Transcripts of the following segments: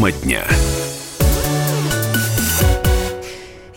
Тема дня.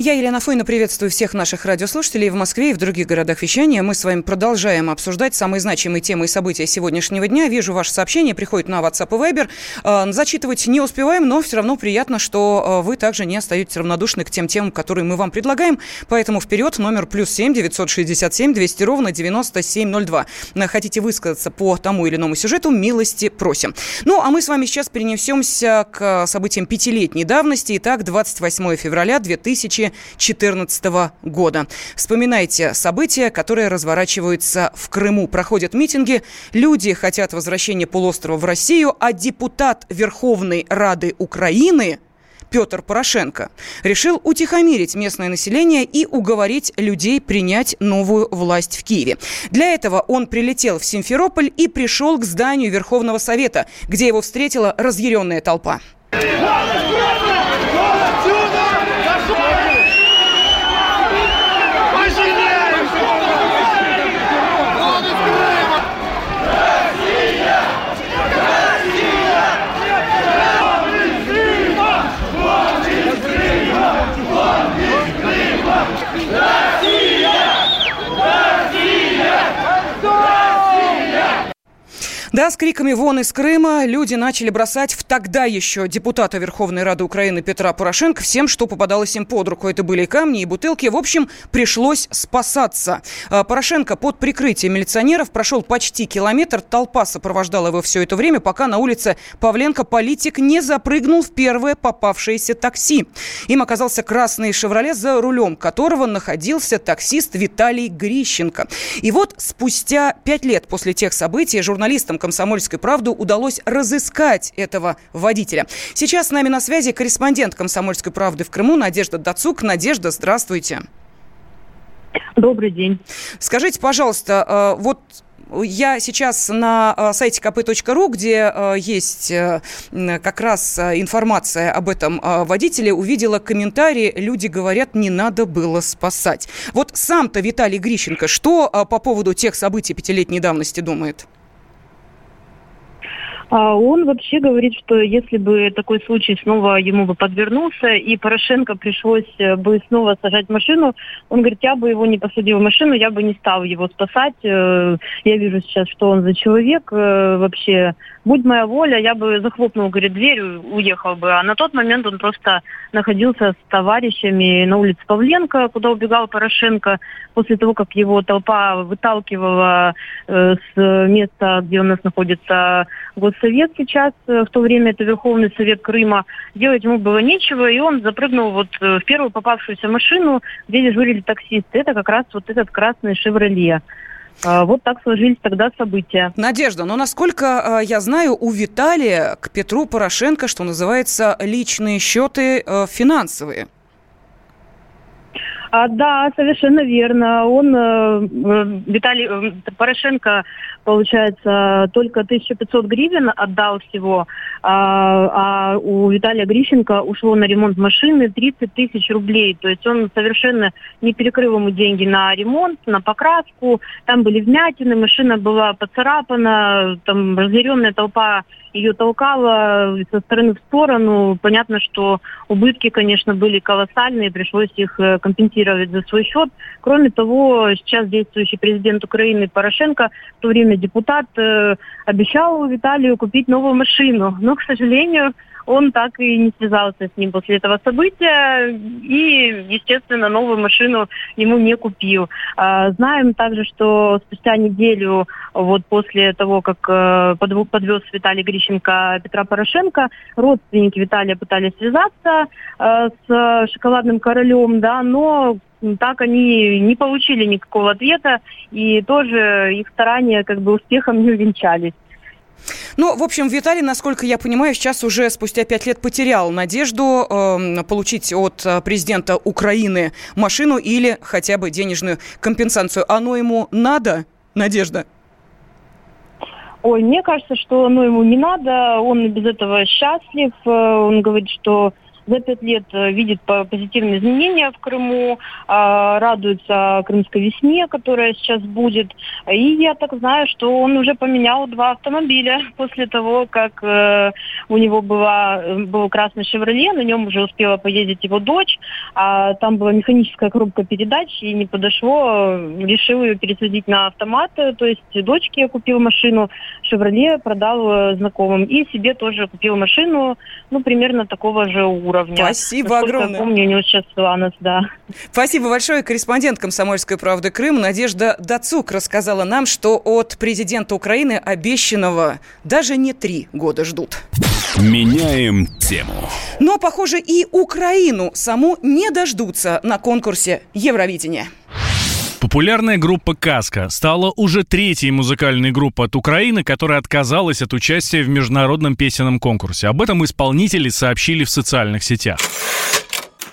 Я, Елена Фойна, приветствую всех наших радиослушателей в Москве и в других городах вещания. Мы с вами продолжаем обсуждать самые значимые темы и события сегодняшнего дня. Вижу ваше сообщение, приходит на WhatsApp и Viber. А, зачитывать не успеваем, но все равно приятно, что а, вы также не остаетесь равнодушны к тем темам, которые мы вам предлагаем. Поэтому вперед, номер плюс семь девятьсот шестьдесят семь двести ровно девяносто семь ноль два. Хотите высказаться по тому или иному сюжету, милости просим. Ну, а мы с вами сейчас перенесемся к событиям пятилетней давности. Итак, 28 февраля 2000 2014 года. Вспоминайте события, которые разворачиваются в Крыму. Проходят митинги, люди хотят возвращения полуострова в Россию, а депутат Верховной Рады Украины Петр Порошенко решил утихомирить местное население и уговорить людей принять новую власть в Киеве. Для этого он прилетел в Симферополь и пришел к зданию Верховного Совета, где его встретила разъяренная толпа. Да, с криками «Вон из Крыма» люди начали бросать в тогда еще депутата Верховной Рады Украины Петра Порошенко всем, что попадалось им под руку. Это были и камни, и бутылки. В общем, пришлось спасаться. А, Порошенко под прикрытием милиционеров прошел почти километр. Толпа сопровождала его все это время, пока на улице Павленко политик не запрыгнул в первое попавшееся такси. Им оказался красный «Шевроле», за рулем которого находился таксист Виталий Грищенко. И вот спустя пять лет после тех событий журналистам «Комсомольской правды» удалось разыскать этого водителя. Сейчас с нами на связи корреспондент «Комсомольской правды» в Крыму Надежда Дацук. Надежда, здравствуйте. Добрый день. Скажите, пожалуйста, э, вот я сейчас на э, сайте kp.ru, где э, есть как раз информация об этом водителе, увидела комментарии, люди говорят, не надо было спасать. Вот сам-то Виталий Грищенко что по поводу тех событий пятилетней давности думает? А он вообще говорит, что если бы такой случай снова ему бы подвернулся, и Порошенко пришлось э, бы снова сажать машину, он говорит, я бы его не посадил в машину, я бы не стал его спасать. Э, я вижу сейчас, что он за человек э, вообще. Будь моя воля, я бы захлопнул, говорит, дверь, уехал бы. А на тот момент он просто находился с товарищами на улице Павленко, куда убегал Порошенко, после того, как его толпа выталкивала с места, где у нас находится гос Совет сейчас, э, в то время это Верховный Совет Крыма, делать ему было нечего, и он запрыгнул вот э, в первую попавшуюся машину, где дежурили таксисты. Это как раз вот этот красный «Шевроле». А, вот так сложились тогда события. Надежда, но насколько э, я знаю, у Виталия к Петру Порошенко, что называется, личные счеты финансовые. А, да, совершенно верно. Он, э, Виталий э, Порошенко получается, только 1500 гривен отдал всего, а, а у Виталия Грищенко ушло на ремонт машины 30 тысяч рублей. То есть он совершенно не перекрыл ему деньги на ремонт, на покраску. Там были вмятины, машина была поцарапана, там разъяренная толпа ее толкала со стороны в сторону. Понятно, что убытки, конечно, были колоссальные, пришлось их э, компенсировать за свой счет. Кроме того, сейчас действующий президент Украины Порошенко в то время депутат, э, обещал Виталию купить новую машину. Но, к сожалению, он так и не связался с ним после этого события и, естественно, новую машину ему не купил. А, знаем также, что спустя неделю, вот после того, как э, подвез Виталий Грищенко Петра Порошенко, родственники Виталия пытались связаться э, с шоколадным королем, да, но так они не получили никакого ответа, и тоже их старания как бы успехом не увенчались. Ну, в общем, Виталий, насколько я понимаю, сейчас уже спустя пять лет потерял надежду э, получить от э, президента Украины машину или хотя бы денежную компенсацию. Оно ему надо, Надежда? Ой, мне кажется, что оно ему не надо. Он без этого счастлив. Э, он говорит, что за пять лет видит позитивные изменения в Крыму, радуется крымской весне, которая сейчас будет. И я так знаю, что он уже поменял два автомобиля после того, как у него была, был красный «Шевроле», на нем уже успела поездить его дочь, а там была механическая коробка передач, и не подошло, решил ее пересадить на автомат, то есть дочке я купил машину «Шевроле», продал знакомым, и себе тоже купил машину, ну, примерно такого же уровня. Спасибо Насколько огромное. Я помню, у него сейчас Ланос, да. Спасибо большое. Корреспондент «Комсомольской правды Крым» Надежда Дацук рассказала нам, что от президента Украины обещанного даже не три года ждут. Меняем тему. Но, похоже, и Украину саму не дождутся на конкурсе Евровидения. Популярная группа «Каска» стала уже третьей музыкальной группой от Украины, которая отказалась от участия в международном песенном конкурсе. Об этом исполнители сообщили в социальных сетях.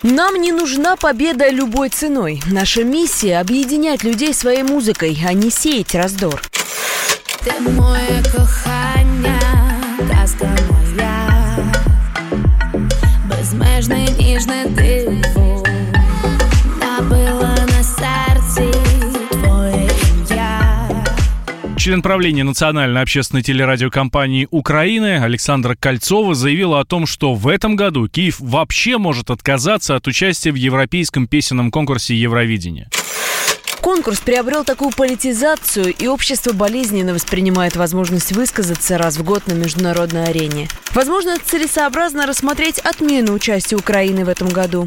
Нам не нужна победа любой ценой. Наша миссия – объединять людей своей музыкой, а не сеять раздор. Ты моє кохання, казка Член правления Национальной общественной телерадиокомпании Украины Александра Кольцова заявила о том, что в этом году Киев вообще может отказаться от участия в европейском песенном конкурсе Евровидения. Конкурс приобрел такую политизацию, и общество болезненно воспринимает возможность высказаться раз в год на международной арене. Возможно, целесообразно рассмотреть отмену участия Украины в этом году.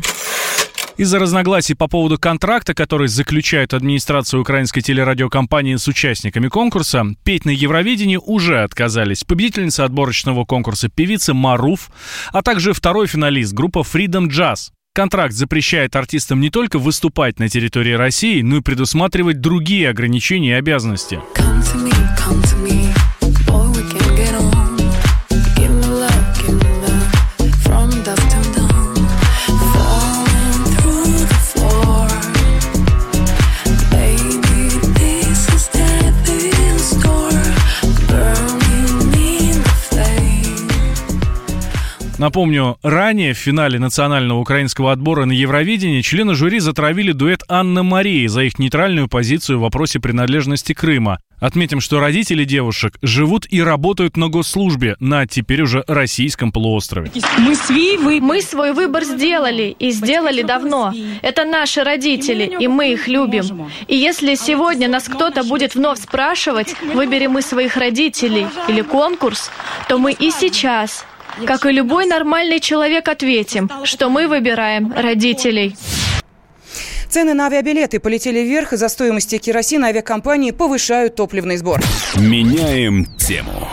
Из-за разногласий по поводу контракта, который заключает администрация украинской телерадиокомпании с участниками конкурса, петь на Евровидении уже отказались победительница отборочного конкурса певица Маруф, а также второй финалист группа Freedom Jazz. Контракт запрещает артистам не только выступать на территории России, но и предусматривать другие ограничения и обязанности. Come to me, come to me. Напомню, ранее в финале национального украинского отбора на Евровидении члены жюри затравили дуэт Анна Марии за их нейтральную позицию в вопросе принадлежности Крыма. Отметим, что родители девушек живут и работают на госслужбе на теперь уже российском полуострове. Мы свой выбор, мы свой выбор сделали и сделали давно. Это наши родители, и мы их любим. И если сегодня нас кто-то будет вновь спрашивать, выберем мы своих родителей или конкурс, то мы и сейчас как и любой нормальный человек, ответим, что мы выбираем родителей. Цены на авиабилеты полетели вверх, из-за стоимости керосина авиакомпании повышают топливный сбор. Меняем тему.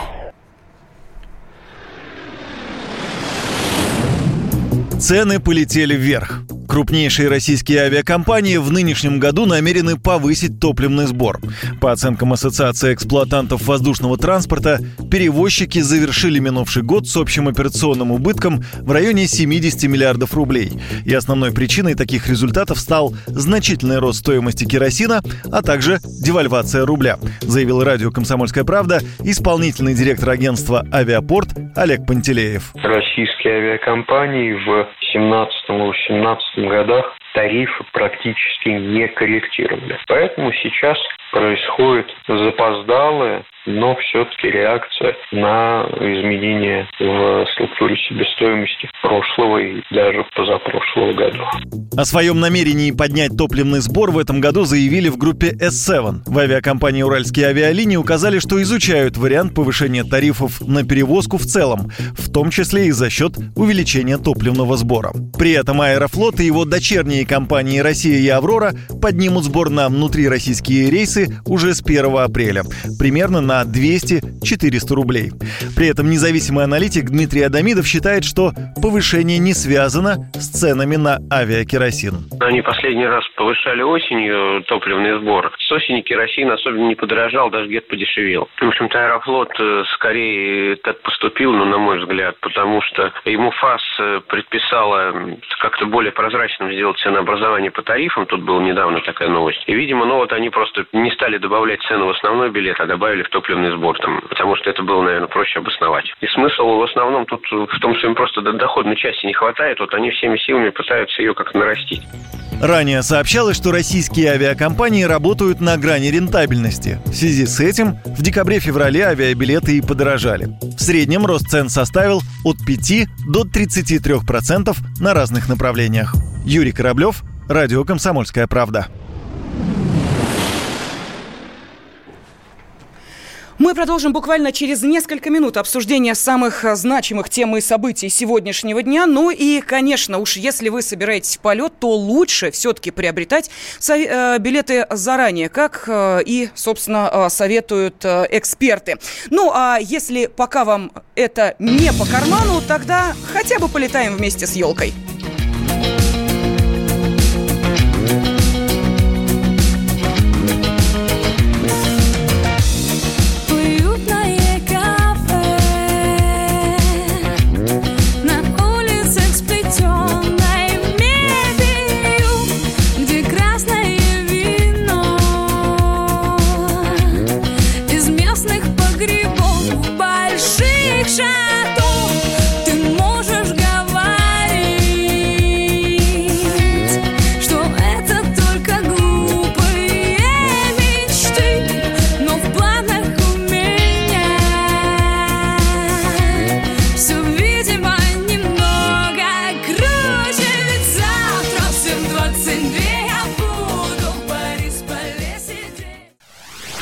Цены полетели вверх. Крупнейшие российские авиакомпании в нынешнем году намерены повысить топливный сбор. По оценкам Ассоциации эксплуатантов воздушного транспорта, перевозчики завершили минувший год с общим операционным убытком в районе 70 миллиардов рублей. И основной причиной таких результатов стал значительный рост стоимости керосина, а также девальвация рубля, заявил радио «Комсомольская правда» исполнительный директор агентства «Авиапорт» Олег Пантелеев. Российские авиакомпании в 2017-2018 годах тарифы практически не корректировали. Поэтому сейчас происходит запоздалое но все-таки реакция на изменения в структуре себестоимости прошлого и даже позапрошлого года. О своем намерении поднять топливный сбор в этом году заявили в группе S7. В авиакомпании «Уральские авиалинии» указали, что изучают вариант повышения тарифов на перевозку в целом, в том числе и за счет увеличения топливного сбора. При этом Аэрофлот и его дочерние компании «Россия» и «Аврора» поднимут сбор на внутрироссийские рейсы уже с 1 апреля. Примерно на 200-400 рублей. При этом независимый аналитик Дмитрий Адамидов считает, что повышение не связано с ценами на авиакеросин. Они последний раз повышали осенью топливный сбор. С осени керосин особенно не подорожал, даже где-то подешевел. В общем-то, Аэрофлот э, скорее так поступил, ну, на мой взгляд, потому что ему ФАС э, предписала как-то более прозрачным сделать ценообразование по тарифам. Тут была недавно такая новость. И, видимо, ну вот они просто не стали добавлять цену в основной билет, а добавили в топливный сбор там, потому что это было, наверное, проще обосновать. И смысл в основном тут в том, что им просто доходной части не хватает. Вот они всеми силами пытаются ее как-то нарастить. Ранее сообщалось, что российские авиакомпании работают на грани рентабельности. В связи с этим в декабре-феврале авиабилеты и подорожали. В среднем рост цен составил от 5 до 33% на разных направлениях. Юрий Кораблев, Радио «Комсомольская правда». Мы продолжим буквально через несколько минут обсуждение самых э, значимых тем и событий сегодняшнего дня. Ну и, конечно, уж если вы собираетесь в полет, то лучше все-таки приобретать э, билеты заранее, как э, и, собственно, советуют эксперты. Ну а если пока вам это не по карману, тогда хотя бы полетаем вместе с елкой. Shine!